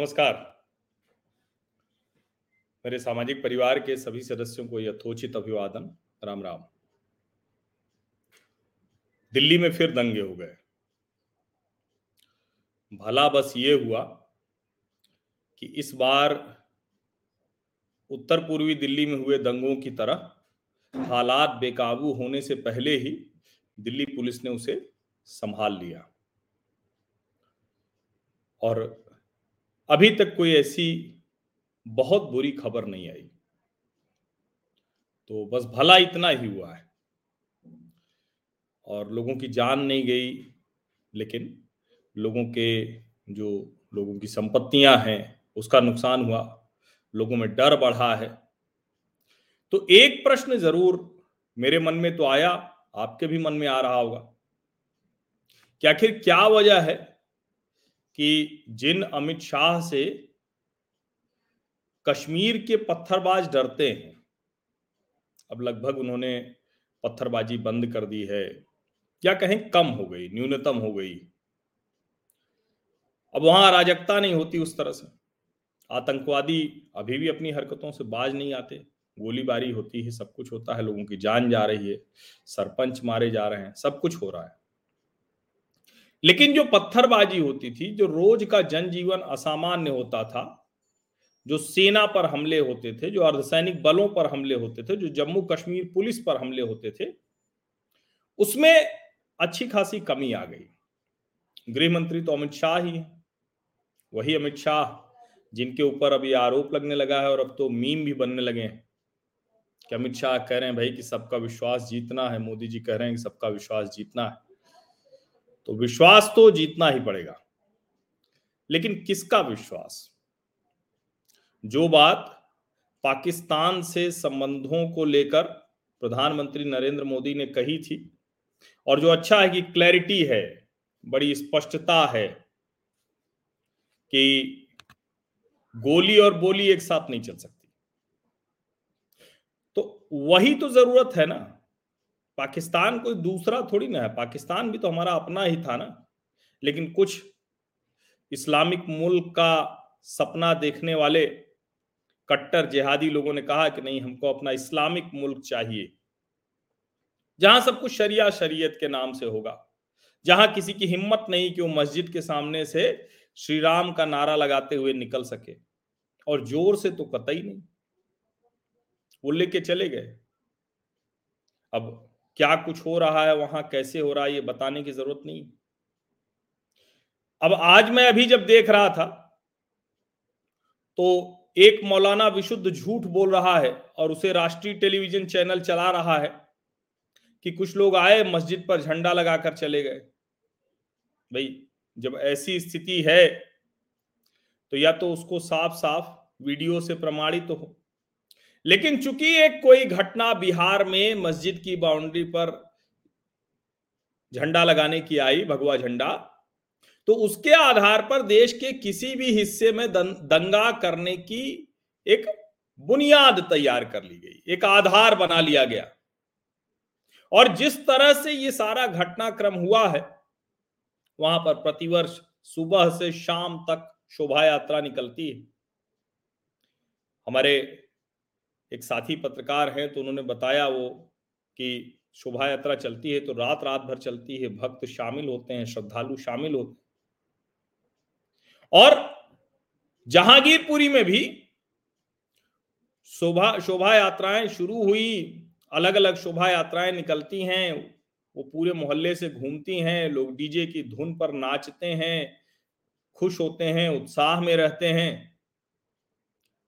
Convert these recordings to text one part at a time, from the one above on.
नमस्कार। मेरे सामाजिक परिवार के सभी सदस्यों को यथोचित अभिवादन। राम राम। दिल्ली में फिर दंगे हो गए। भला बस ये हुआ कि इस बार उत्तर पूर्वी दिल्ली में हुए दंगों की तरह हालात बेकाबू होने से पहले ही दिल्ली पुलिस ने उसे संभाल लिया। और अभी तक कोई ऐसी बहुत बुरी खबर नहीं आई। तो बस भला इतना ही हुआ है। और लोगों की जान नहीं गई, लेकिन लोगों के जो लोगों की संपत्तियाँ हैं, उसका नुकसान हुआ। लोगों में डर बढ़ा है। तो एक प्रश्न ज़रूर मेरे मन में तो आया, आपके भी मन में आ रहा होगा। कि आखिर क्या वजह है? कि जिन अमित शाह से कश्मीर के पत्थरबाज डरते हैं, अब लगभग उन्होंने पत्थरबाजी बंद कर दी है। या कहें कम हो गई, न्यूनतम हो गई। अब वहाँ अराजकता नहीं होती उस तरह से। आतंकवादी अभी भी अपनी हरकतों से बाज नहीं आते। गोलीबारी होती है, सब कुछ होता है, लोगों की जान जा रही है, सरपंच मारे जा रहे हैं, सब कुछ हो रहा है। लेकिन जो पत्थरबाजी होती थी, जो रोज का जनजीवन असामान्य होता था, जो सेना पर हमले होते थे, जो अर्धसैनिक बलों पर हमले होते थे, जो जम्मू कश्मीर पुलिस पर हमले होते थे, उसमें अच्छी खासी कमी आ गई। गृह मंत्री तो अमित शाह ही वही अमित शाह, जिनके ऊपर अभी आरोप लगने लगा है और अब तो मीम भी बनने लगे हैं कि अमित शाह कह रहे हैं भाई कि सबका विश्वास जीतना है, मोदी जी कह रहे हैं कि सबका विश्वास जीतना है। तो विश्वास तो जीतना ही पड़ेगा। लेकिन किसका विश्वास? जो बात पाकिस्तान से संबंधों को लेकर प्रधानमंत्री नरेंद्र मोदी ने कही थी, और जो अच्छा है कि क्लैरिटी है, बड़ी स्पष्टता है कि गोली और बोली एक साथ नहीं चल सकती। तो वही तो ज़रूरत है ना। पाकिस्तान कोई दूसरा थोड़ी ना है। पाकिस्तान भी तो हमारा अपना ही था ना। लेकिन कुछ इस्लामिक मुल्क का सपना देखने वाले कट्टर, जिहादी लोगों ने कहा कि नहीं, हमको अपना इस्लामिक मुल्क चाहिए। जहाँ सब कुछ शरिया, शरीयत के नाम से होगा। जहाँ किसी की हिम्मत नहीं कि वो मस्जिद के सामने से श्री राम का नारा लगाते हुए निकल सके। और ज़ोर से तो कतई नहीं। वो लेके चले गए। अब क्या कुछ हो रहा है, वहाँ कैसे हो रहा है, ये बताने की ज़रूरत नहीं। अब आज मैं अभी जब देख रहा था तो एक मौलाना विशुद्ध झूठ बोल रहा है और उसे राष्ट्रीय टेलीविज़न चैनल चला रहा है कि कुछ लोग आए मस्जिद पर झंडा लगाकर चले गए। भाई, जब ऐसी स्थिति है तो या तो उसको साफ़ साफ़ वीडियो से प्रमाणित तो हो लेकिन चूँकि एक कोई घटना बिहार में मस्जिद की बाउंड्री पर झंडा लगाने की आई, भगवा झंडा तो उसके आधार पर देश के किसी भी हिस्से में दंगा करने की एक बुनियाद तैयार कर ली गई, एक आधार बना लिया गया। और जिस तरह से ये सारा घटनाक्रम हुआ है, वहाँ पर प्रतिवर्ष सुबह से शाम तक शोभा यात्रा निकलती है। हमारे एक साथी पत्रकार हैं तो उन्होंने बताया वो कि शोभा यात्रा चलती है तो रात रात भर चलती है, भक्त शामिल होते हैं, श्रद्धालु शामिल होते हैं। और जहांगीरपुरी में भी शोभा शोभा यात्राएँ शुरू हुई अलग अलग शोभा यात्राएँ निकलती हैं, वो पूरे मोहल्ले से घूमती हैं, लोग डीजे की धुन पर नाचते हैं, खुश होते हैं, उत्साह में रहते हैं।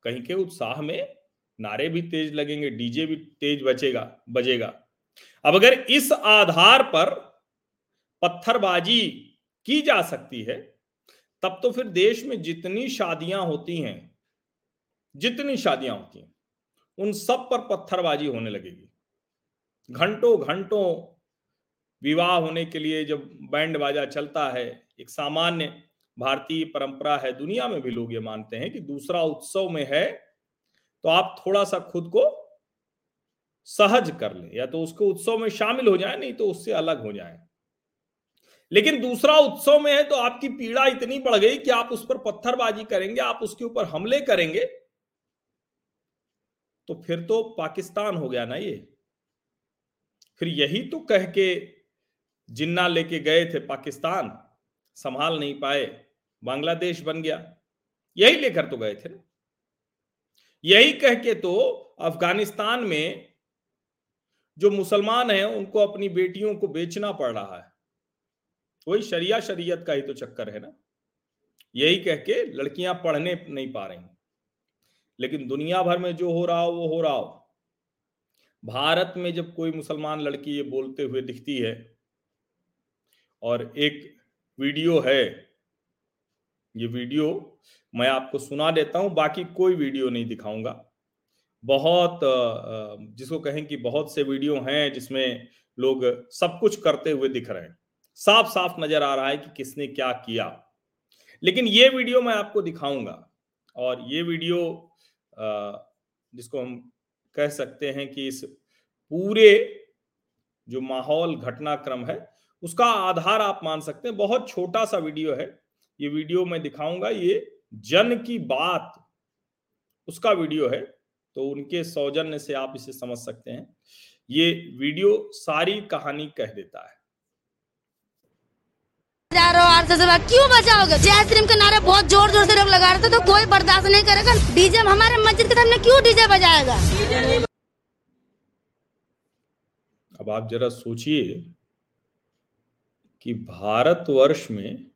कहीं के उत्साह में नारे भी तेज लगेंगे, डीजे भी तेज बचेगा, बजेगा। अब अगर इस आधार पर पत्थरबाजी की जा सकती है, तब तो फिर देश में जितनी शादियाँ होती हैं, जितनी शादियाँ होती हैं, उन सब पर पत्थरबाजी होने लगेगी। घंटों घंटों विवाह होने के लिए जब बैंड बाजा चलता है, एक सामान्य भारतीय परंपरा है, दुनिया में भी लोग ये मानते हैं कि दूसरा उत्सव में है तो आप थोड़ा सा खुद को सहज कर लें, या तो उसको उत्सव में शामिल हो जाए, नहीं तो उससे अलग हो जाए। लेकिन दूसरा उत्सव में है तो आपकी पीड़ा इतनी बढ़ गई कि आप उस पर पत्थरबाजी करेंगे, आप उसके ऊपर हमले करेंगे तो फिर तो पाकिस्तान हो गया ना ये। फिर यही तो कह के जिन्ना लेके गए थे पाकिस्तान, संभाल नहीं पाए, बांग्लादेश बन गया, यही लेकर तो गए थे ना। यही कह के तो अफ़गानिस्तान में जो मुसलमान हैं, उनको अपनी बेटियों को बेचना पड़ रहा है। वही शरिया शरीयत का ही तो चक्कर है ना। यही कह के लड़कियाँ पढ़ने नहीं पा रही। लेकिन दुनिया भर में जो हो रहा हो, वो हो रहा हो। भारत में जब कोई मुसलमान लड़की ये बोलते हुए दिखती है, और एक वीडियो है ये वीडियो मैं आपको सुना देता हूँ, बाकी कोई वीडियो नहीं दिखाऊँगा। बहुत जिसको कहें कि बहुत से वीडियो हैं जिसमें लोग सब कुछ करते हुए दिख रहे हैं। साफ़ साफ़ नज़र आ रहा है कि किसने क्या किया। लेकिन ये वीडियो मैं आपको दिखाऊँगा और ये वीडियो जिसको हम कह सकते हैं कि इस पूरे जो माहौल घटनाक्रम है, उसका आधार आप मान सकते हैं। बहुत छोटा सा वीडियो है ये वीडियो मैं दिखाऊँगा ये जन की बात। उसका वीडियो है तो उनके सौजन्य से आप इसे समझ सकते हैं। ये वीडियो सारी कहानी कह देता है। जा रहे हो क्यों बचाओगे जय श्रीम के नारे बहुत ज़ोर ज़ोर से लोग लगा रहे थे तो कोई बर्दाश्त नहीं करेगा। डीजे हमारे मस्जिद के सामने क्यों डीजे बजाएगा? अब आप जरा सोचिए कि भारतवर्ष में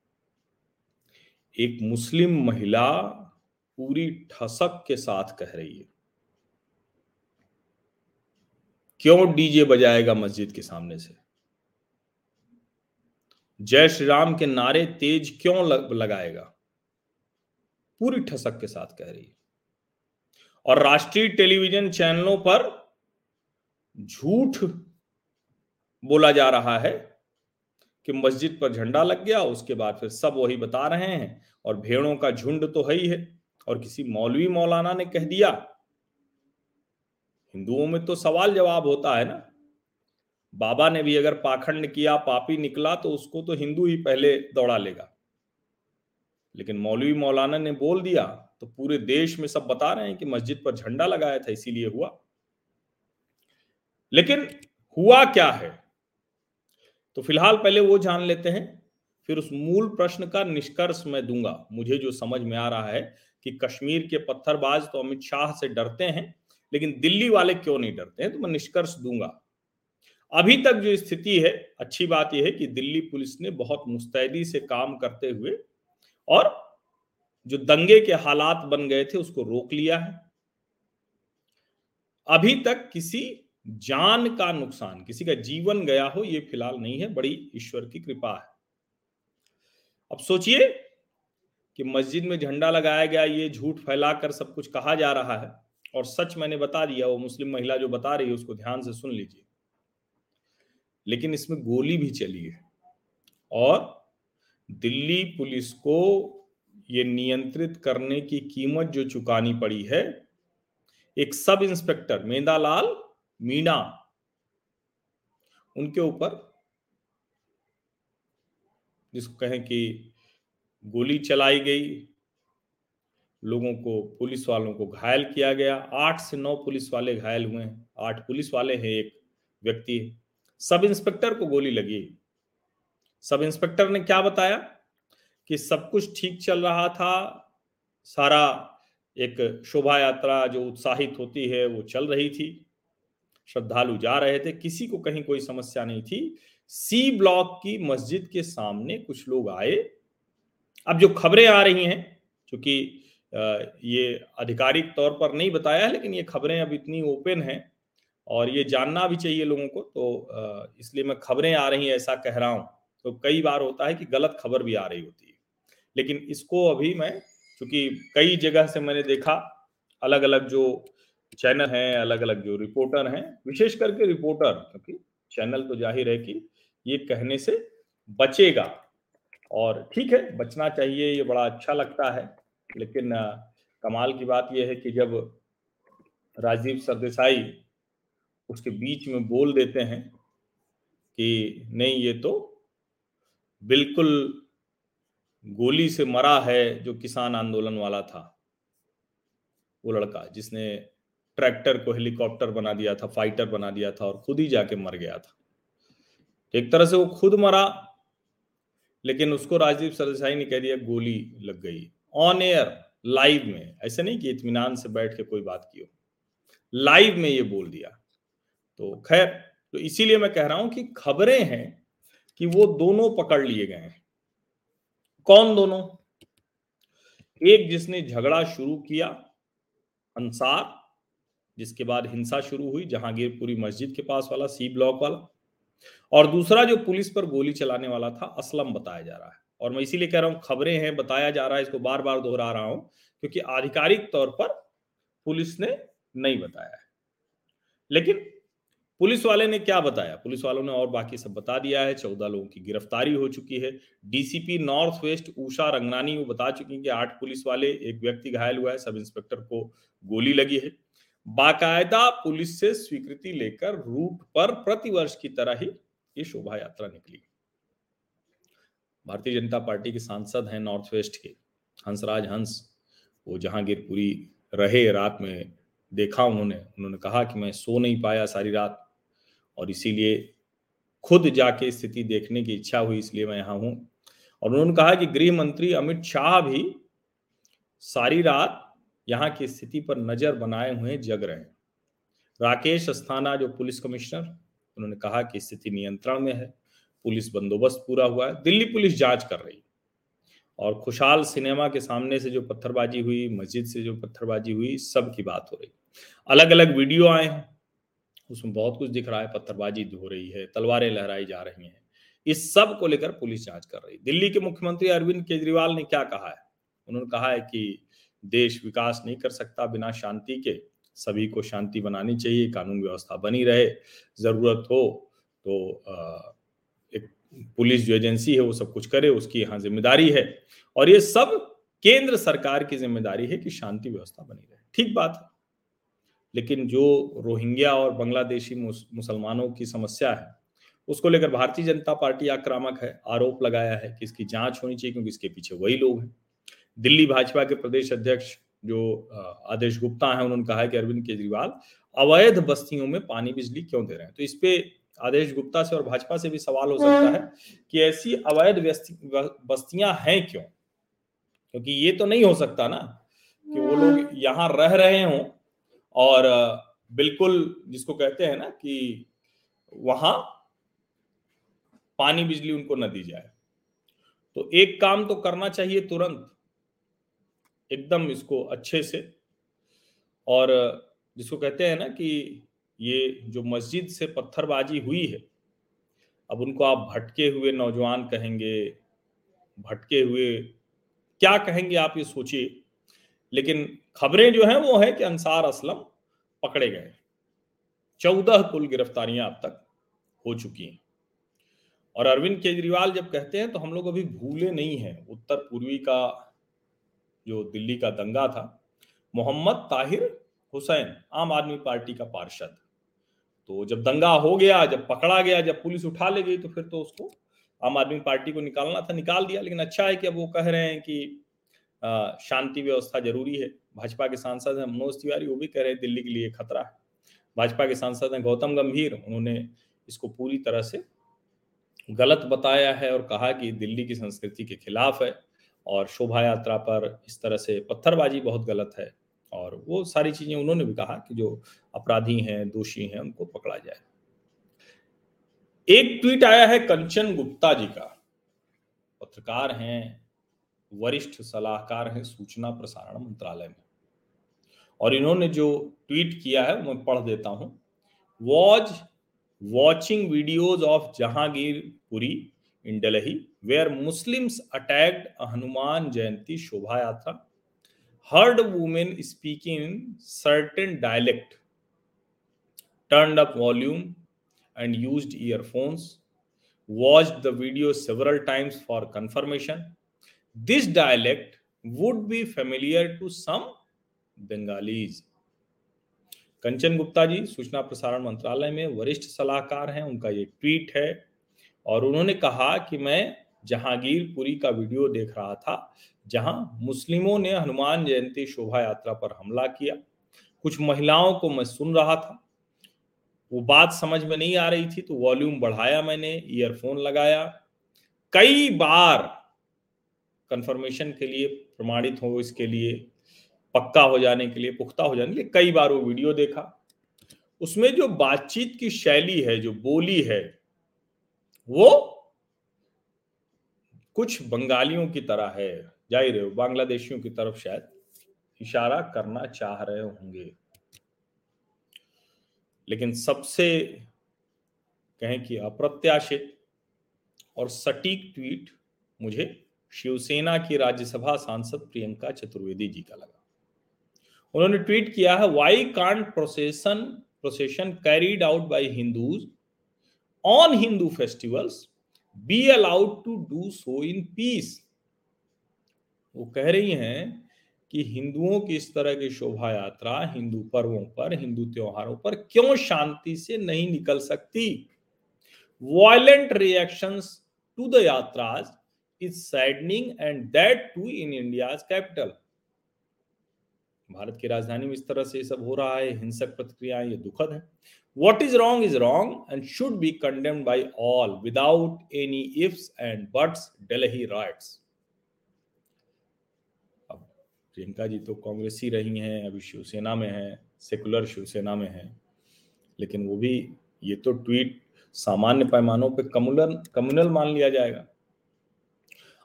एक मुस्लिम महिला पूरी ठसक के साथ कह रही है। क्यों डीजे बजाएगा मस्जिद के सामने से? जय श्री राम के नारे तेज क्यों लगाएगा? पूरी ठसक के साथ कह रही है। और राष्ट्रीय टेलीविज़न चैनलों पर झूठ बोला जा रहा है कि मस्जिद पर झंडा लग गया, उसके बाद फिर सब वही बता रहे हैं और भेड़ों का झुंड तो है ही है। और किसी मौलवी मौलाना ने कह दिया, हिंदुओं में तो सवाल जवाब होता है ना। बाबा ने भी अगर पाखंड किया, पापी निकला तो उसको तो हिंदू ही पहले दौड़ा लेगा। लेकिन मौलवी मौलाना ने बोल दिया तो पूरे देश में सब बता रहे हैं कि मस्जिद पर झंडा लगाया था, इसीलिए हुआ। लेकिन हुआ क्या है? तो फ़िलहाल पहले वो जान लेते हैं, फिर उस मूल प्रश्न का निष्कर्ष मैं दूँगा। मुझे जो समझ में आ रहा है कि कश्मीर के पत्थरबाज तो अमित शाह से डरते हैं, लेकिन दिल्ली वाले क्यों नहीं डरते हैं? तो मैं निष्कर्ष दूँगा। अभी तक जो स्थिति है, अच्छी बात यह है कि दिल्ली पुलिस ने बहुत मुस्तैदी से काम करते हुए और जो दंगे के हालात बन गए थे, उसको रोक लिया है। अभी तक किसी जान का नुकसान, किसी का जीवन गया हो, ये फ़िलहाल नहीं है, बड़ी ईश्वर की कृपा है। अब सोचिए कि मस्जिद में झंडा लगाया गया, ये झूठ फैलाकर सब कुछ कहा जा रहा है, और सच मैंने बता दिया, वो मुस्लिम महिला जो बता रही है, उसको ध्यान से सुन लीजिए। लेकिन इसमें गोली भी चली है, और दिल्ली पुलिस को ये नियंत्रित करने की कीमत जो चुकानी पड़ी है, एक सब इंस्पेक्टर मेंदालाल मीणा, उनके ऊपर जिसको कहें कि गोली चलाई गई, लोगों को, पुलिस वालों को घायल किया गया। आठ से नौ पुलिस वाले घायल हुए हैं। आठ पुलिस वाले हैं एक व्यक्ति। सब इंस्पेक्टर को गोली लगी। सब इंस्पेक्टर ने क्या बताया? कि सब कुछ ठीक चल रहा था। सारा एक शोभा यात्रा जो उत्साहित होती है, वो चल रही थी। श्रद्धालु जा रहे थे, किसी को कहीं कोई समस्या नहीं थी। सी ब्लॉक की मस्जिद के सामने कुछ लोग आए। अब जो खबरें आ रही हैं क्योंकि ये आधिकारिक तौर पर नहीं बताया है, लेकिन ये खबरें अब इतनी ओपन हैं और ये जानना भी चाहिए लोगों को तो इसलिए मैं खबरें आ रही हैं, ऐसा कह रहा हूँ। तो कई बार होता है कि गलत खबर भी आ रही होती है। लेकिन इसको अभी मैं क्योंकि कई जगह से मैंने देखा अलग अलग जो चैनल हैं अलग अलग जो रिपोर्टर हैं, विशेष करके रिपोर्टर क्योंकि चैनल तो ज़ाहिर है कि ये कहने से बचेगा। और ठीक है, बचना चाहिए, ये बड़ा अच्छा लगता है, लेकिन कमाल की बात यह है कि जब राजीव सरदेसाई उसके बीच में बोल देते हैं कि नहीं, ये तो बिल्कुल गोली से मरा है जो किसान आंदोलन वाला था, वो लड़का जिसने ट्रैक्टर को हेलीकॉप्टर बना दिया था, फाइटर बना दिया था और खुद ही जाके मर गया था। एक तरह से वो खुद मरा, लेकिन उसको राजदीप सरदेसाई ने कह दिया, गोली लग गई। ऑन एयर लाइव में, ऐसे नहीं कि इतमान से बैठ के कोई बात की हो। लाइव में ये बोल दिया। तो खैर तो इसीलिए मैं कह रहा हूँ कि खबरें हैं कि वो दोनों पकड़ लिए गए हैं। कौन दोनों? एक जिसने झगड़ा शुरू किया, अंसार जिसके बाद हिंसा शुरू हुई जहांगीरपुरी मस्जिद के पास वाला, सी ब्लॉक वाला। और दूसरा जो पुलिस पर गोली चलाने वाला था, असलम बताया जा रहा है। और मैं इसीलिए कह रहा हूँ, खबरें हैं, बताया जा रहा है, इसको बार बार दोहरा रहा हूँ, क्योंकि आधिकारिक तौर पर पुलिस ने नहीं बताया लेकिन पुलिस वाले ने क्या बताया? पुलिस वालों ने और बाकी सब बता दिया है, चौदह लोगों की गिरफ्तारी हो चुकी है। DCP north west Usha Rangnani वो बता चुकी हैं कि आठ पुलिस वाले, एक व्यक्ति घायल हुआ है, सब इंस्पेक्टर को गोली लगी है। बाकायदा पुलिस से स्वीकृति लेकर रूट पर प्रतिवर्ष की तरह ही ये शोभा यात्रा निकली। भारतीय जनता पार्टी के सांसद हैं नॉर्थ वेस्ट के हंसराज हंस। वो जहांगीरपुरी रहे रात में, देखा उन्होंने। उन्होंने कहा कि मैं सो नहीं पाया सारी रात और इसीलिए खुद जाके स्थिति देखने की इच्छा हुई, इसलिए मैं यहाँ हूँ। और उन्होंने कहा कि गृह मंत्री अमित शाह भी सारी रात यहाँ की स्थिति पर नज़र बनाए हुए जग रहे हैं। राकेश अस्थाना, जो पुलिस कमिश्नर, उन्होंने कहा कि स्थिति नियंत्रण में है, पुलिस बंदोबस्त पूरा हुआ है, दिल्ली पुलिस जाँच कर रही और खुशहाल सिनेमा के सामने से जो पत्थरबाजी हुई, मस्जिद से जो पत्थरबाजी हुई, सब की बात हो रही अलग अलग वीडियो आए हैं, उसमें बहुत कुछ दिख रहा है, पत्थरबाजी हो रही है, तलवारें लहराई जा रही हैं। इस सबको लेकर पुलिस जाँच कर रही दिल्ली के मुख्यमंत्री अरविंद केजरीवाल ने क्या कहा है? उन्होंने कहा है कि देश विकास नहीं कर सकता बिना शांति के। सभी को शांति बनानी चाहिए, कानून व्यवस्था बनी रहे, ज़रूरत हो तो एक पुलिस जो एजेंसी है वो सब कुछ करे, उसकी यहाँ ज़िम्मेदारी है। और ये सब केंद्र सरकार की ज़िम्मेदारी है कि शांति व्यवस्था बनी रहे। ठीक बात है। लेकिन जो रोहिंग्या और बांग्लादेशी मुसलमानों की समस्या है, उसको लेकर भारतीय जनता पार्टी आक्रामक है, आरोप लगाया है कि इसकी जाँच होनी चाहिए क्योंकि इसके पीछे वही लोग हैं। दिल्ली भाजपा के प्रदेश अध्यक्ष जो आदेश गुप्ता हैं उन्होंने कहा है कि अरविंद केजरीवाल अवैध बस्तियों में पानी बिजली क्यों दे रहे हैं? तो इस पे आदेश गुप्ता से और भाजपा से भी सवाल हो सकता है कि ऐसी अवैध बस्तियाँ हैं क्यों? क्योंकि ये तो नहीं हो सकता ना कि वो लोग यहाँ रह रहे हों और बिल्कुल जिसको कहते हैं ना कि वहाँ पानी बिजली उनको न दी जाए। तो एक काम तो करना चाहिए तुरंत। एकदम इसको अच्छे से। और जिसको कहते हैं ना कि ये जो मस्जिद से पत्थरबाजी हुई है, अब उनको आप भटके हुए नौजवान कहेंगे, भटके हुए क्या कहेंगे आप ये सोचिए। लेकिन खबरें जो हैं वो है कि अंसार असलम पकड़े गए। चौदह कुल गिरफ्तारियाँ अब तक हो चुकी हैं। और अरविंद केजरीवाल जब कहते हैं तो हम लोग अभी भूले नहीं हैं। उत्तर पूर्वी का जो दिल्ली का दंगा था, मोहम्मद ताहिर हुसैन, आम आदमी पार्टी का पार्षद। तो जब दंगा हो गया, जब पकड़ा गया, जब पुलिस उठा ले गई तो फिर तो उसको आम आदमी पार्टी को निकालना था, निकाल दिया। लेकिन अच्छा है कि अब वो कह रहे हैं कि शांति व्यवस्था ज़रूरी है। भाजपा के सांसद हैं मनोज तिवारी, वो भी कह रहे हैं दिल्ली के लिए खतरा है। भाजपा के सांसद हैं गौतम गंभीर, उन्होंने इसको पूरी तरह से गलत बताया है और कहा कि दिल्ली की संस्कृति के खिलाफ है। और शोभा यात्रा पर इस तरह से पत्थरबाजी बहुत गलत है। और वो सारी चीज़ें उन्होंने भी कहा कि जो अपराधी हैं, दोषी हैं, उनको पकड़ा जाए। एक ट्वीट आया है कंचन गुप्ता जी का। पत्रकार हैं, वरिष्ठ सलाहकार हैं, सूचना प्रसारण मंत्रालय में। और इन्होंने जो ट्वीट किया है, मैं पढ़ देता हूँ। Was watching videos of Jahangirpuri in Delhi, where Muslims attacked a Hanuman Jayanti Shobha Yatra, heard women speaking in certain dialect, turned up volume and used earphones, watched the video several times for confirmation. This dialect would be familiar to some Bengalis. Kanchan Gupta ji सूचना प्रसारण मंत्रालय में वरिष्ठ सलाहकार हैं उनका ये tweet है और उन्होंने कहा कि मैं जहांगीरपुरी का वीडियो देख रहा था, जहाँ मुस्लिमों ने हनुमान जयंती शोभा यात्रा पर हमला किया। कुछ महिलाओं को मैं सुन रहा था। वो बात समझ में नहीं आ रही थी तो वॉल्यूम बढ़ाया मैंने, ईयरफोन लगाया। कई बार कंफर्मेशन के लिए, प्रमाणित हो इसके लिए, पक्का हो जाने के लिए, पुख्ता हो जाने के लिए कई बार वो वीडियो देखा। उसमें जो बातचीत की शैली है, जो बोली है वो कुछ बंगालियों की तरह है। ज़ाहिर है, बांग्लादेशियों की तरफ़ शायद इशारा करना चाह रहे होंगे। लेकिन सबसे कहें कि अप्रत्याशित और सटीक ट्वीट मुझे शिवसेना की राज्यसभा सांसद प्रियंका चतुर्वेदी जी का लगा। उन्होंने ट्वीट किया है why can't procession procession carried out by Hindus on Hindu festivals be allowed to do so in peace वो कह रही हैं कि हिंदुओं की इस तरह की शोभा यात्रा हिंदू पर्वों पर, हिंदू त्योहारों पर क्यों शांति से नहीं निकल सकती? Violent reactions to the yatras is saddening and that too in India capital Bharat की राजधानी में इस तरह से सब हो रहा है, हिंसक प्रतिक्रियाएँ, ये दुखद है। What is wrong is wrong and should be condemned by all without any ifs and buts Delhi riots Priyanka ji तो कांग्रेस रही हैं, अभी शिवसेना में हैं, सेकुलर शिवसेना में हैं, लेकिन वो भी, ये तो ट्वीट सामान्य पैमानों पे कम्युनल कम्युनल मान लिया जाएगा।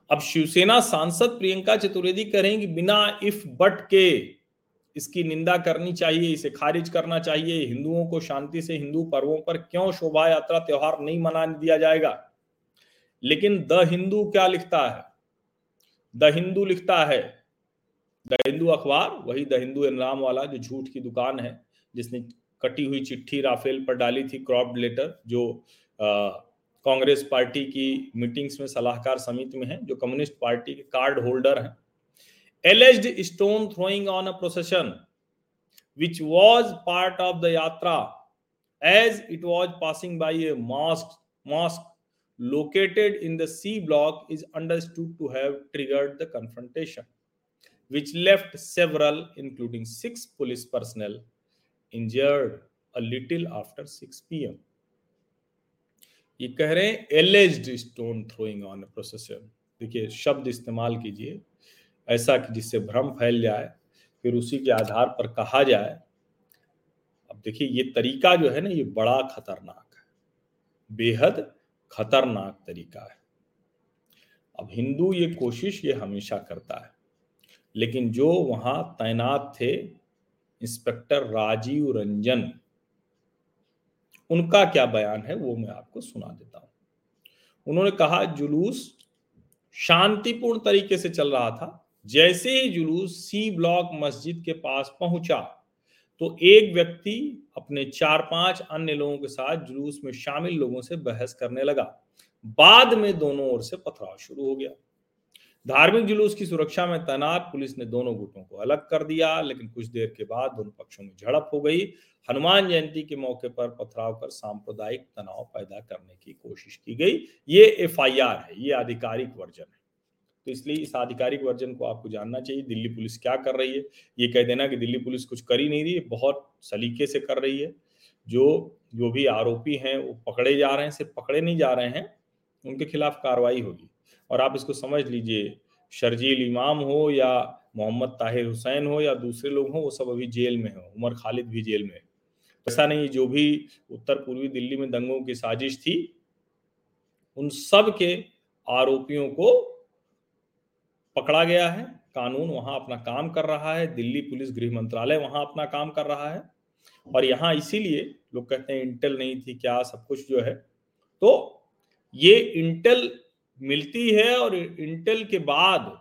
अब शिवसेना सांसद प्रियंका चतुर्वेदी करेंगे बिना इफ़ बट के इसकी निंदा करनी चाहिए, इसे खारिज करना चाहिए। हिंदुओं को शांति से हिंदू पर्वों पर क्यों शोभा यात्रा त्योहार नहीं मनाने दिया जाएगा? लेकिन द हिंदू क्या लिखता है? द हिंदू लिखता है, द हिंदू अखबार वही द हिंदू इनाम वाला जो झूठ की दुकान है, जिसने कटी हुई चिट्ठी राफेल पर डाली थी क्रॉप लेटर, जो कांग्रेस पार्टी की मीटिंग्स में सलाहकार समिति में है, जो कम्युनिस्ट पार्टी के कार्ड होल्डर हैं। Alleged stone throwing on a procession which was part of the yatra as it was passing by a mosque mosque located in the C block is understood to have triggered the confrontation. which left several, including six police personnel, injured a little after 6 p.m. ये कह रहे हैं alleged stone throwing on processor देखिए शब्द इस्तेमाल कीजिए ऐसा कि जिससे भ्रम फैल जाए, फिर उसी के आधार पर कहा जाए। अब देखिए, ये तरीका जो है ना, ये बड़ा खतरनाक है। बेहद खतरनाक तरीका है। अब हिंदू ये कोशिश ये हमेशा करता है। लेकिन जो वहाँ तैनात थे, इंस्पेक्टर राजीव रंजन, उनका क्या बयान है, वो मैं आपको सुना देता हूँ। उन्होंने कहा, जुलूस शांतिपूर्ण तरीके से चल रहा था जैसे ही जुलूस सी ब्लॉक मस्जिद के पास पहुँचा तो एक व्यक्ति अपने चार पाँच अन्य लोगों के साथ जुलूस में शामिल लोगों से बहस करने लगा। बाद में दोनों ओर से पथराव शुरू हो गया। धार्मिक जुलूस की सुरक्षा में तैनात पुलिस ने दोनों गुटों को अलग कर दिया, लेकिन कुछ देर के बाद दोनों पक्षों में झड़प हो गई। हनुमान जयंती के मौके पर पथराव कर सांप्रदायिक तनाव पैदा करने की कोशिश की गई। ये एफआईआर है, ये आधिकारिक वर्जन है। तो इसलिए इस आधिकारिक वर्जन को आपको जानना चाहिए, दिल्ली पुलिस क्या कर रही है। ये कह देना कि दिल्ली पुलिस कुछ कर ही नहीं रही बहुत सलीके से कर रही है। जो जो भी आरोपी हैं, वो पकड़े जा रहे हैं, सिर्फ़ पकड़े नहीं जा रहे हैं, उनके खिलाफ कार्रवाई होगी। और आप इसको समझ लीजिए, शर्जील इमाम हो या मोहम्मद ताहिर हुसैन हो या दूसरे लोग हो, वो सब अभी जेल में हो, उमर खालिद भी जेल में ऐसा नहीं जो भी उत्तर पूर्वी दिल्ली में दंगों की साजिश थी, उन सब के आरोपियों को पकड़ा गया है, कानून वहाँ अपना काम कर रहा है, दिल्ली पुलिस गृह मंत्रालय वहाँ अपना काम कर रहा है। और यहाँ इसीलिए लोग कहते हैं, इंटेल नहीं थी क्या, सब कुछ जो है। तो ये इंटेल मिलती है और इंटेल के बाद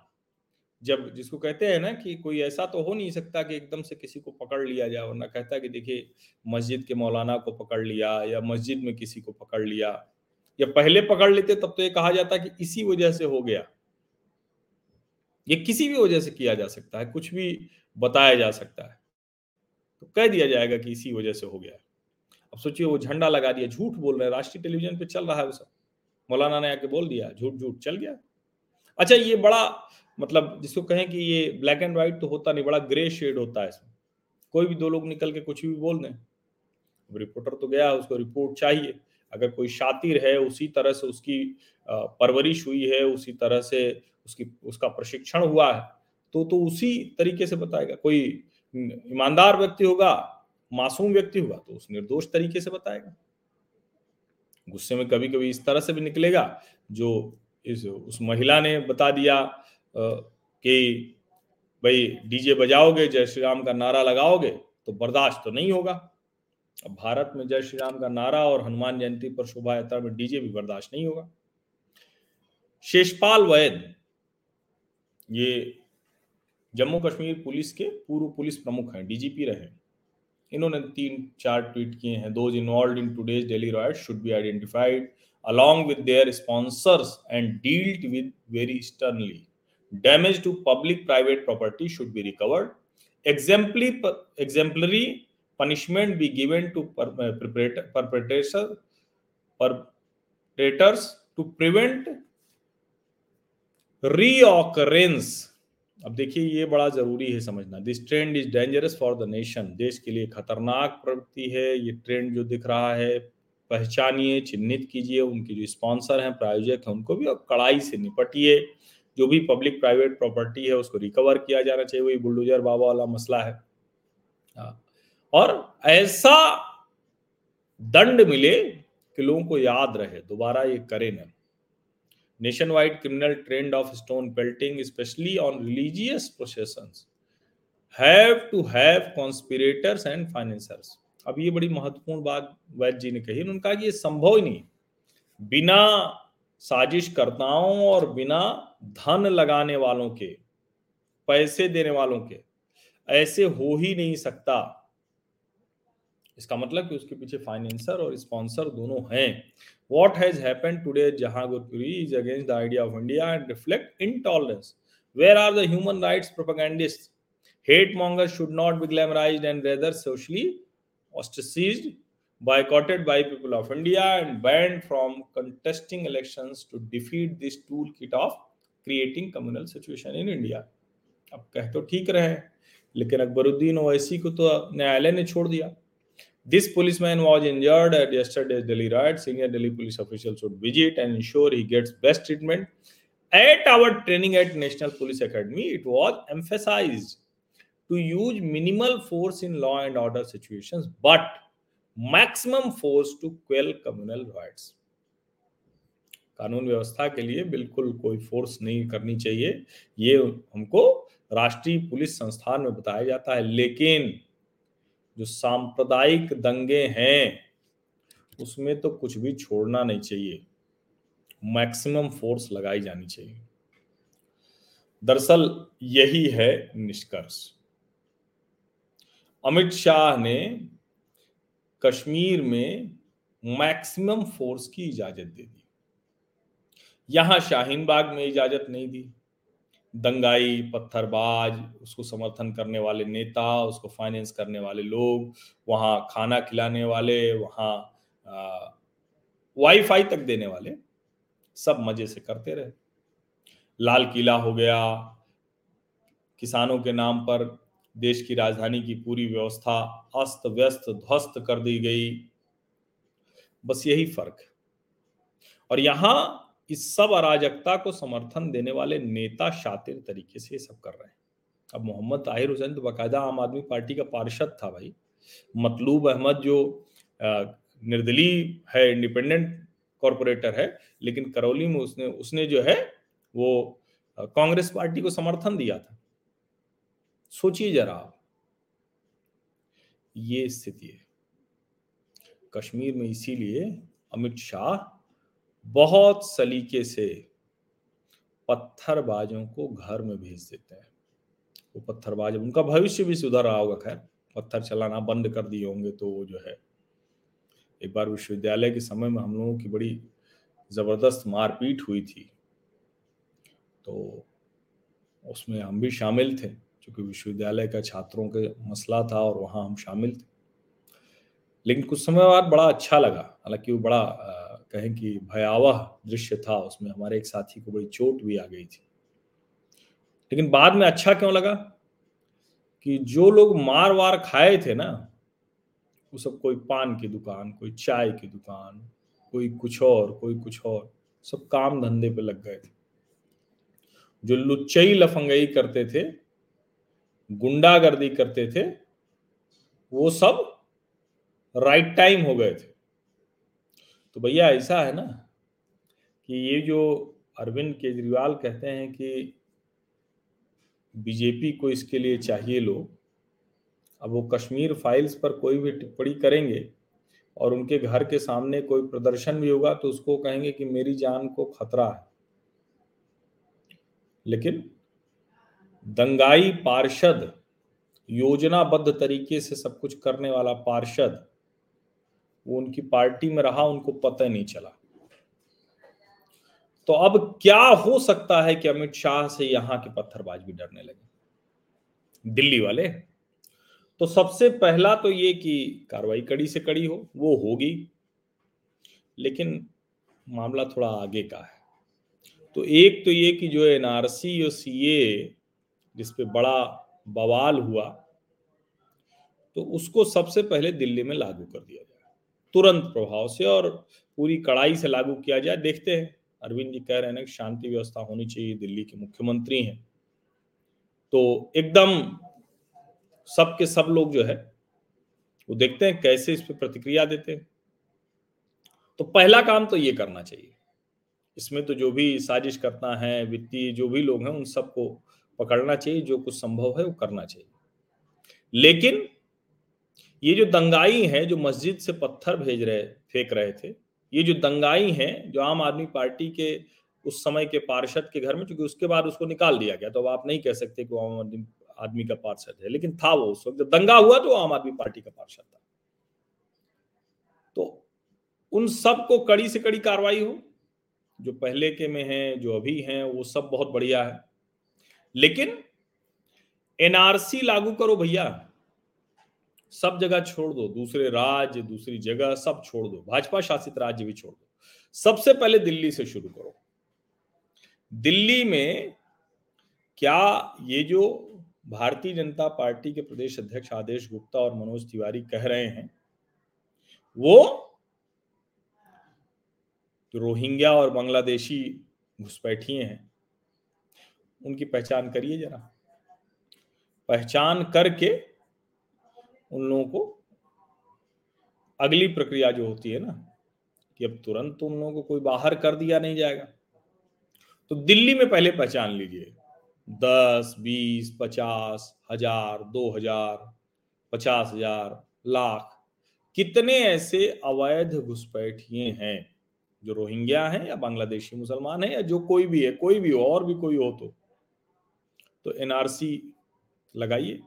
जब जिसको कहते हैं ना कि कोई ऐसा तो हो नहीं सकता कि एकदम से किसी को पकड़ लिया जाए, वरना कहता कि देखिए, मस्जिद के मौलाना को पकड़ लिया या मस्जिद में किसी को पकड़ लिया, या पहले पकड़ लेते तब तो ये कहा जाता कि इसी वजह से हो गया। ये किसी भी वजह से किया जा सकता है, कुछ भी बताया जा सकता है। तो कह दिया जाएगा कि इसी वजह से हो गया है। अब सोचिए, वो झंडा लगा दिया, झूठ बोल रहे हैं, राष्ट्रीय टेलीविज़न पे चल रहा है वो सब। मौलाना ने आके बोल दिया, झूठ झूठ, चल गया। अच्छा ये बड़ा मतलब जिसको कहें कि ये ब्लैक एंड व्हाइट तो होता नहीं, बड़ा ग्रे शेड होता है इसमें। कोई भी दो लोग निकल के कुछ भी बोल दें। रिपोर्टर तो गया, उसको रिपोर्ट चाहिए। अगर कोई शातिर है, उसी तरह से उसकी परवरिश हुई है, उसी तरह से उसकी, उसका प्रशिक्षण हुआ है तो तो उसी तरीके से बताएगा। कोई ईमानदार व्यक्ति होगा, मासूम व्यक्ति होगा तो उस निर्दोष तरीके से बताएगा। गुस्से में कभी कभी इस तरह से भी निकलेगा, जो इस, उस महिला ने बता दिया कि भाई, डीजे बजाओगे, जय श्री राम का नारा लगाओगे तो बर्दाश्त तो नहीं होगा। अब भारत में जय श्री राम का नारा और हनुमान जयंती पर शोभा यात्रा में डीजे भी बर्दाश्त नहीं होगा। शेषपाल वैद ये जम्मू कश्मीर पुलिस के पूर्व पुलिस प्रमुख हैं डीजीपी रहे इन्होंने तीन, चार ट्वीट किए हैं। Those involved in today's Delhi riot should be identified along with their sponsors and dealt with very sternly damage to public private property should be recovered exemplary exemplary punishment be given to perpetrators to prevent reoccurrence. अब देखिए, ये बड़ा ज़रूरी है समझना। This trend is dangerous for the nation देश के लिए खतरनाक प्रवृत्ति है। ये ट्रेंड जो दिख रहा है, पहचानिए, चिन्हित कीजिए। उनके जो स्पॉन्सर हैं, प्रायोजक हैं, उनको भी और कड़ाई से निपटिए। जो भी पब्लिक प्राइवेट प्रॉपर्टी है, उसको रिकवर किया जाना चाहिए। वही बुलडोजर, बाबा वाला मसला है। हाँ। और ऐसा दंड मिले कि लोगों को याद रहे। दोबारा ये करें ना। Nationwide criminal trend of stone pelting specially on religious procession have to have conspirators and financers अब ये बड़ी महत्वपूर्ण बात वैद्य जी ने कही उन्होंने कहा कि ये संभव ही नहीं। बिना साजिशकर्ताओं और बिना धन लगाने वालों के, पैसे देने वालों के, ऐसे हो ही नहीं सकता। इसका मतलब कि उसके पीछे फाइनेंसर और स्पॉन्सर दोनों हैं। What has happen today Jahangirpuri is against the idea of India and reflect intolerance where are the right propagandist hate monger should not be glamorise and whether socially ostracised boycotted by people of India and banned from contesting election to defeat this tool kit of creating communal situation in India अब कह तो ठीक रहे लेकिन अकबरुद्दीन ओवैसी को तो न्यायालय ने छोड़ दिया। This policeman was injured at yesterday's Delhi riot. Senior Delhi police officials should visit and ensure he gets best treatment. At our training at National Police Academy, it was emphasized to use minimal force in law and order situations, but maximum force to quell communal riots. कानून व्यवस्था के लिए बिल्कुल कोई force नहीं करनी चाहिए ये हमको राष्ट्रीय पुलिस संस्थान में बताया जाता है लेकिन जो सांप्रदायिक दंगे हैं, उसमें तो कुछ भी छोड़ना नहीं चाहिए। मैक्सिमम फोर्स लगाई जानी चाहिए। दरअसल यही है निष्कर्ष। अमित शाह ने कश्मीर में मैक्सिमम फोर्स की इजाज़त दे दी। यहाँ शाहीन बाग में इजाज़त नहीं दी। दंगाई, पत्थरबाज, उसको समर्थन करने वाले नेता, उसको फाइनेंस करने वाले लोग, वहाँ खाना खिलाने वाले, वहाँ वाईफाई तक देने वाले, सब मज़े से करते रहे। लाल किला हो गया। किसानों के नाम पर देश की राजधानी की पूरी व्यवस्था अस्त व्यस्त, ध्वस्त कर दी गई। बस यही फ़र्क। और यहाँ इस सब अराजकता को समर्थन देने वाले नेता शातिर तरीके से ये सब कर रहे हैं। अब मोहम्मद ताहिर हुसैन तो बाकायदा आम आदमी पार्टी का पार्षद था भाई। मतलूब अहमद जो निर्दलीय है, इंडिपेंडेंट कॉरपोरेटर है, लेकिन करौली में उसने उसने जो है, वो कांग्रेस पार्टी को समर्थन दिया था। सोचिए जरा आप। ये स्थिति है। कश्मीर में इसीलिए अमित शाह बहुत सलीके से पत्थरबाजों को घर में भेज देते हैं। वो पत्थरबाज, उनका भविष्य भी सुधर रहा होगा, खैर, पत्थर चलाना बंद कर दिए होंगे तो वो जो है, एक बार विश्वविद्यालय के समय में हम लोगों की बड़ी ज़बरदस्त मारपीट हुई थी। तो उसमें हम भी शामिल थे, क्योंकि विश्वविद्यालय का छात्रों के मसला था और वहाँ हम शामिल थे। लेकिन कुछ समय बाद बड़ा अच्छा लगा, हालाँकि वो बड़ा कहें कि भयावह दृश्य था, उसमें हमारे एक साथी को बड़ी चोट भी आ गई थी। लेकिन बाद में अच्छा क्यों लगा? कि जो लोग मार वार खाए थे ना, वो सब कोई पान की दुकान, कोई चाय की दुकान, कोई कुछ और, कोई कुछ और, सब काम धंधे पे लग गए थे। जो लुच्चई लफंगई करते थे, गुंडागर्दी करते थे, वो सब राइट टाइम हो गए थे। तो भैया ऐसा है ना कि ये जो अरविंद केजरीवाल कहते हैं कि बीजेपी को इसके लिए चाहिए लोग, अब वो कश्मीर फाइल्स पर कोई भी टिप्पणी करेंगे और उनके घर के सामने कोई प्रदर्शन भी होगा तो उसको कहेंगे कि मेरी जान को खतरा है। लेकिन दंगाई पार्षद, योजनाबद्ध तरीके से सब कुछ करने वाला पार्षद वो उनकी पार्टी में रहा, उनको पता नहीं चला। तो अब क्या हो सकता है कि अमित शाह से यहाँ के पत्थरबाज भी डरने लगे? दिल्ली वाले? तो सबसे पहला तो ये कि कार्रवाई कड़ी से कड़ी हो, वो होगी, लेकिन मामला थोड़ा आगे का है। तो एक तो ये कि जो एनआरसी और सीए जिसपे बड़ा बवाल हुआ तो उसको सबसे पहले दिल्ली में लागू कर दिया तुरंत प्रभाव से और पूरी कड़ाई से लागू किया जाए। देखते हैं। अरविंद जी कह रहे हैं शांति व्यवस्था होनी चाहिए। दिल्ली के मुख्यमंत्री हैं। तो एकदम सब के सब लोग जो है, वो देखते हैं कैसे इस पर प्रतिक्रिया देते हैं। तो पहला काम तो ये करना चाहिए। इसमें तो जो भी साजिश करता है, वित्तीय जो भी लोग हैं, उन सबको पकड़ना चाहिए। जो कुछ संभव है, वो करना चाहिए। लेकिन ये जो दंगाई है जो मस्जिद से पत्थर भेज रहे, फेंक रहे थे, ये जो दंगाई हैं जो आम आदमी पार्टी के उस समय के पार्षद के घर में क्योंकि उसके बाद उसको निकाल दिया गया तो अब आप नहीं कह सकते कि वो आम आदमी आदमी का पार्षद है, लेकिन था वो उस वक्त। जब दंगा हुआ तो आम आदमी पार्टी का पार्षद था। तो उन सबको कड़ी से कड़ी कार्रवाई हो, जो पहले के में है, जो अभी हैं, वो सब बहुत बढ़िया है। लेकिन एनआरसी लागू करो भैया। सब जगह छोड़ दो, दूसरे राज्य, दूसरी जगह सब छोड़ दो, भाजपा शासित राज्य भी छोड़ दो। सबसे पहले दिल्ली से शुरू करो। दिल्ली में क्या ये जो भारतीय जनता पार्टी के प्रदेश अध्यक्ष आदेश गुप्ता और मनोज तिवारी कह रहे हैं, वो तो रोहिंग्या और बांग्लादेशी घुसपैठिए हैं। उनकी पहचान करिए जरा। पहचान करके उन लोगों को अगली प्रक्रिया जो होती है ना, कि अब तुरंत उन लोगों को कोई बाहर कर दिया नहीं जाएगा। तो दिल्ली में पहले पहचान लीजिए। दस, बीस, पचास, हज़ार, दो हज़ार, पचास हज़ार, लाख। कितने ऐसे अवैध घुसपैठिए हैं जो रोहिंग्या हैं या बांग्लादेशी मुसलमान हैं या जो कोई भी है, कोई भी हो, और भी कोई हो तो? तो एनआरसी लगाइए।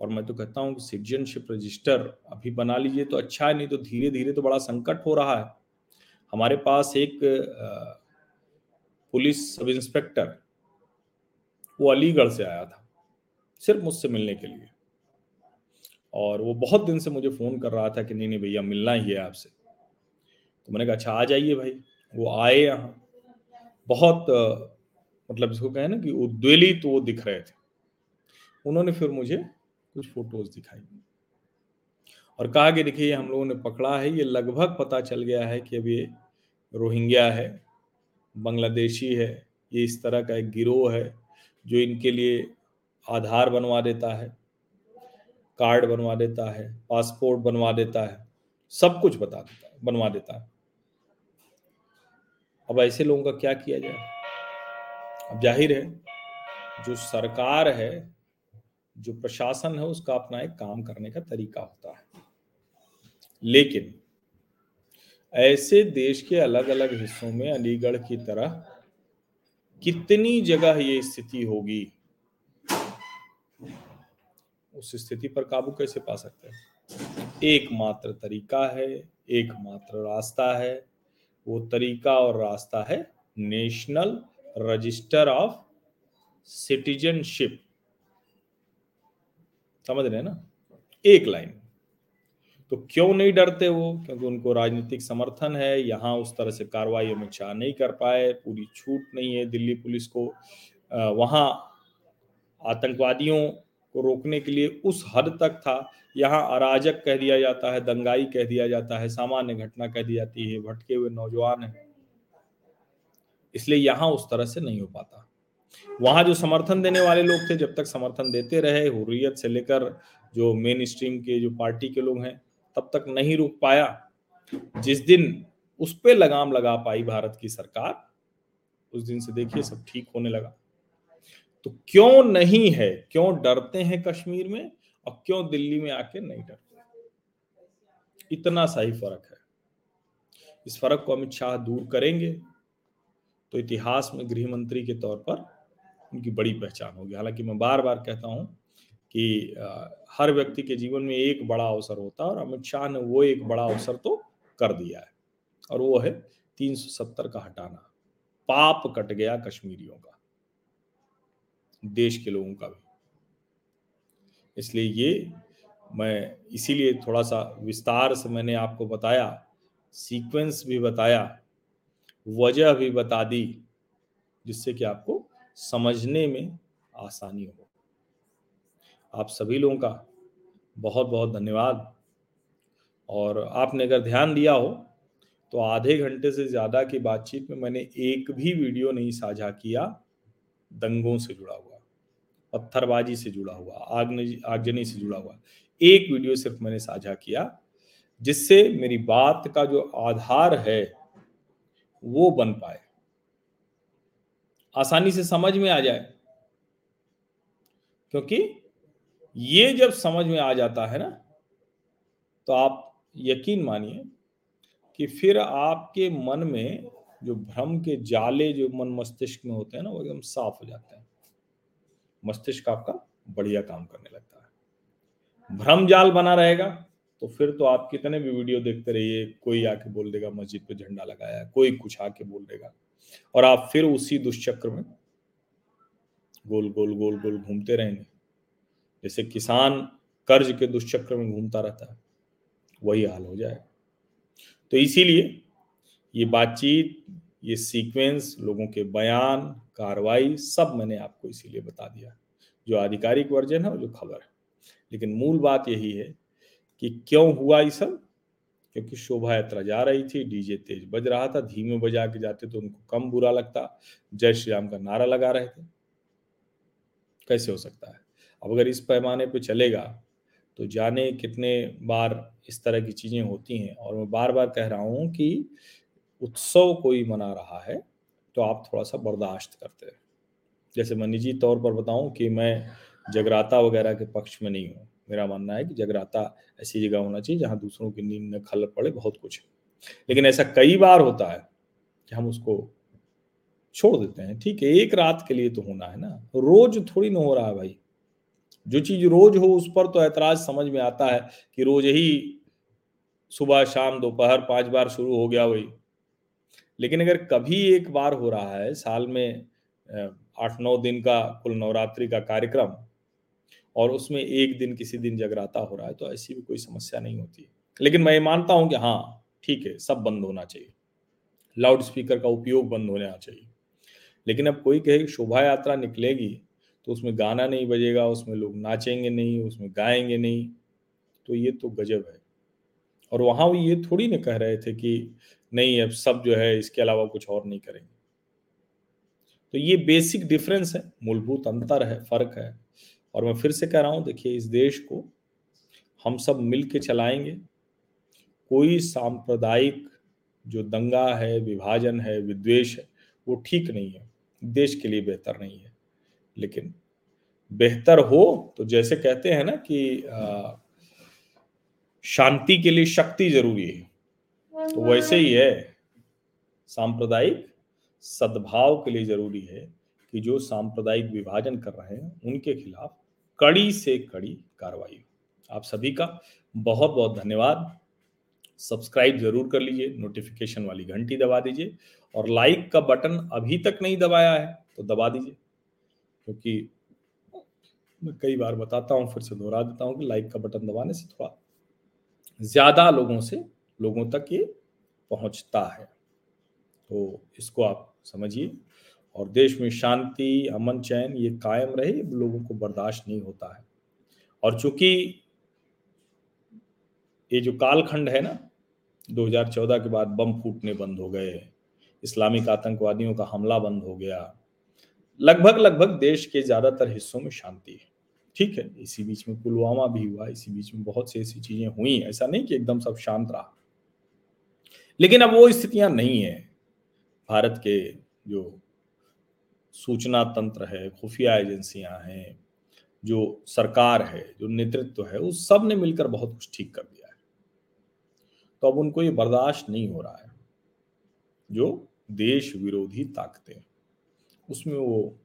और मैं तो कहता हूँ सिटीजनशिप रजिस्टर अभी बना लीजिए तो अच्छा है, नहीं तो धीरे धीरे तो बड़ा संकट हो रहा है। हमारे पास एक पुलिस सब इंस्पेक्टर, वो अलीगढ़ से आया था, सिर्फ़ मुझसे मिलने के लिए। और वो बहुत दिन से मुझे फ़ोन कर रहा था कि नहीं नहीं भैया, मिलना ही है आपसे। तो मैंने कहा अच्छा आ जाइए भाई। वो आए यहाँ। बहुत मतलब जिसको कहे ना कि उद्वेलित तो वो दिख रहे थे। उन्होंने फिर मुझे कुछ फ़ोटोज़ दिखाई और कहा कि देखिए, हम लोगों ने पकड़ा है, ये लगभग पता चल गया है कि अब ये रोहिंग्या है, बांग्लादेशी है, ये इस तरह का एक गिरोह है जो इनके लिए आधार बनवा देता है, कार्ड बनवा देता है, पासपोर्ट बनवा देता है, सब कुछ बता देता है, बनवा देता है। अब ऐसे लोगों का क्या किया जाए? अब ज़ाहिर है, जो सरकार है जो प्रशासन है, उसका अपना एक काम करने का तरीका होता है। लेकिन ऐसे देश के अलग अलग हिस्सों में अलीगढ़ की तरह कितनी जगह ये स्थिति होगी, उस स्थिति पर काबू कैसे पा सकते हैं? एकमात्र तरीका है, एकमात्र रास्ता है। वो तरीका और रास्ता है नेशनल रजिस्टर ऑफ़ सिटीजनशिप। समझ रहे हैं ना? एक लाइन। तो क्यों नहीं डरते वो? क्योंकि उनको राजनीतिक समर्थन है, यहाँ उस तरह से कार्रवाई अमित शाह नहीं कर पाए, पूरी छूट नहीं है दिल्ली पुलिस को। वहाँ आतंकवादियों को रोकने के लिए उस हद तक था। यहाँ अराजक कह दिया जाता है, दंगाई कह दिया जाता है, सामान्य घटना कह दी जाती है, भटके हुए नौजवान है। इसलिए यहाँ उस तरह से नहीं हो पाता। वहाँ जो समर्थन देने वाले लोग थे, जब तक समर्थन देते रहे, हुर्रियत से लेकर जो मेन स्ट्रीम के जो पार्टी के लोग हैं, तब तक नहीं रुक पाया। जिस दिन उस पर लगाम लगा पाई भारत की सरकार, उस दिन से देखिए सब ठीक होने लगा। तो क्यों नहीं है, क्यों डरते हैं कश्मीर में और क्यों दिल्ली में आके नहीं डरते? इतना सही फ़र्क है। इस फ़र्क को अमित शाह दूर करेंगे तो इतिहास में गृह मंत्री के तौर पर उनकी बड़ी पहचान होगी। हालाँकि मैं बार बार कहता हूँ कि हर व्यक्ति के जीवन में एक बड़ा अवसर होता है और अमित शाह ने वो एक बड़ा अवसर तो कर दिया है और वो है 370 का हटाना। पाप कट गया कश्मीरियों का, देश के लोगों का भी। इसलिए ये मैं इसीलिए थोड़ा सा विस्तार से मैंने आपको बताया, सीक्वेंस भी बताया, वजह भी बता दी, जिससे कि आपको समझने में आसानी हो। आप सभी लोगों का बहुत बहुत धन्यवाद। और आपने अगर ध्यान दिया हो तो आधे घंटे से ज़्यादा की बातचीत में मैंने एक भी वीडियो नहीं साझा किया, दंगों से जुड़ा हुआ, पत्थरबाजी से जुड़ा हुआ आगजनी से जुड़ा हुआ, एक वीडियो सिर्फ़ मैंने साझा किया, जिससे मेरी बात का जो आधार है, वो बन पाए। आसानी से समझ में आ जाए। क्योंकि ये जब समझ में आ जाता है ना तो आप यकीन मानिए कि फिर आपके मन में जो भ्रम के जाले जो मन मस्तिष्क में होते हैं ना, वो एकदम साफ़ हो जाते हैं। मस्तिष्क आपका बढ़िया काम करने लगता है। भ्रम जाल बना रहेगा तो फिर तो आप कितने भी वीडियो देखते रहिए, कोई आके बोल देगा, मस्जिद पे झंडा लगाया, कोई कुछ आके बोल देगा। और आप फिर उसी दुष्चक्र में गोल गोल गोल गोल घूमते रहेंगे। जैसे किसान कर्ज के दुष्चक्र में घूमता रहता है, वही हाल हो जाए तो इसीलिए ये बातचीत, ये सीक्वेंस लोगों के बयान, कार्रवाई, सब मैंने आपको इसीलिए बता दिया। जो आधिकारिक वर्जन है और जो खबर है। लेकिन मूल बात यही है कि क्यों हुआ ये सब? क्योंकि शोभा यात्रा जा रही थी, डीजे तेज बज रहा था, धीमे बजा के जाते तो उनको कम बुरा लगता। जय श्री राम का नारा लगा रहे थे। कैसे हो सकता है? अब अगर इस पैमाने पे चलेगा तो जाने कितने बार इस तरह की चीज़ें होती हैं। और मैं बार बार कह रहा हूँ कि उत्सव कोई मना रहा है तो आप थोड़ा सा बर्दाश्त करते हैं जैसे मैं निजी तौर पर बताऊँ कि मैं जगराता वगैरह के पक्ष में नहीं हूँ। मेरा मानना है कि जगराता ऐसी जगह होना चाहिए जहाँ दूसरों की नींद में खल पड़े बहुत कुछ। लेकिन ऐसा कई बार होता है कि हम उसको छोड़ देते हैं। ठीक है, एक रात के लिए तो होना है ना। रोज थोड़ी ना हो रहा है भाई। जो चीज़ रोज हो उस पर तो ऐतराज समझ में आता है कि रोज ही सुबह, शाम, दोपहर पाँच बार शुरू हो गया वही। लेकिन अगर कभी एक बार हो रहा है, साल में आठ नौ दिन का कुल नवरात्रि का कार्यक्रम और उसमें एक दिन किसी दिन जगराता हो रहा है तो ऐसी भी कोई समस्या नहीं होती लेकिन मैं मानता हूँ कि हाँ ठीक है, सब बंद होना चाहिए। लाउड स्पीकर का उपयोग बंद होना चाहिए। लेकिन अब कोई कहे शोभा यात्रा निकलेगी तो उसमें गाना नहीं बजेगा, उसमें लोग नाचेंगे नहीं, उसमें गाएँगे नहीं तो ये तो गजब है। और वहाँ वो ये थोड़ी ना कह रहे थे कि नहीं, अब सब जो है, इसके अलावा कुछ और नहीं करेंगे। तो ये बेसिक डिफरेंस है, मूलभूत अंतर है, फ़र्क है। और मैं फिर से कह रहा हूँ, देखिए, इस देश को हम सब मिल के चलाएँगे। कोई सांप्रदायिक जो दंगा है, विभाजन है विद्वेश है, वो ठीक नहीं है। देश के लिए बेहतर नहीं है। लेकिन बेहतर हो तो जैसे कहते हैं ना कि शांति के लिए शक्ति ज़रूरी है। तो वैसे ही है। सांप्रदायिक सद्भाव के लिए ज़रूरी है कि जो सांप्रदायिक विभाजन कर रहे हैं, उनके खिलाफ कड़ी से कड़ी कार्रवाई आप सभी का बहुत बहुत धन्यवाद। सब्सक्राइब ज़रूर कर लीजिए, नोटिफिकेशन वाली घंटी दबा दीजिए और लाइक का बटन अभी तक नहीं दबाया है तो दबा दीजिए, क्योंकि मैं कई बार बताता हूँ, फिर से दोहरा देता हूँ कि लाइक का बटन दबाने से थोड़ा ज़्यादा लोगों से, लोगों तक ये पहुँचता है। तो इसको आप समझिए। और देश में शांति, अमन, चैन, ये कायम रहे लोगों को बर्दाश्त नहीं होता है। और चूँकि ये जो कालखंड है ना 2014 के बाद बम फूटने बंद हो गए, इस्लामिक आतंकवादियों का हमला बंद हो गया, लगभग लगभग देश के ज़्यादातर हिस्सों में शांति है। ठीक है, इसी बीच में पुलवामा भी हुआ, इसी बीच में बहुत सी ऐसी चीज़ें हुई, ऐसा नहीं कि एकदम सब शांत रहा। लेकिन अब वो स्थितियाँ नहीं है। भारत के जो सूचना तंत्र है, खुफिया एजेंसियाँ हैं, जो सरकार है, जो नेतृत्व है, उस सबने मिलकर बहुत कुछ ठीक कर दिया है। तो अब उनको ये बर्दाश्त नहीं हो रहा है। जो देश विरोधी ताकतें उसमें वो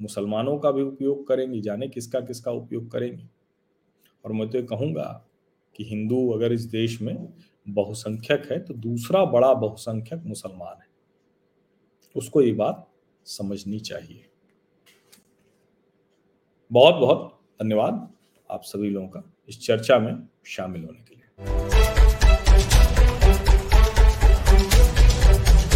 मुसलमानों का भी उपयोग करेंगी, जाने किसका किसका उपयोग करेंगी। और मैं तो ये कहूँगा कि हिंदू अगर इस देश में बहुसंख्यक है तो दूसरा बड़ा बहुसंख्यक मुसलमान है। उसको ये बात समझनी चाहिए। बहुत बहुत धन्यवाद आप सभी लोगों का इस चर्चा में शामिल होने के लिए।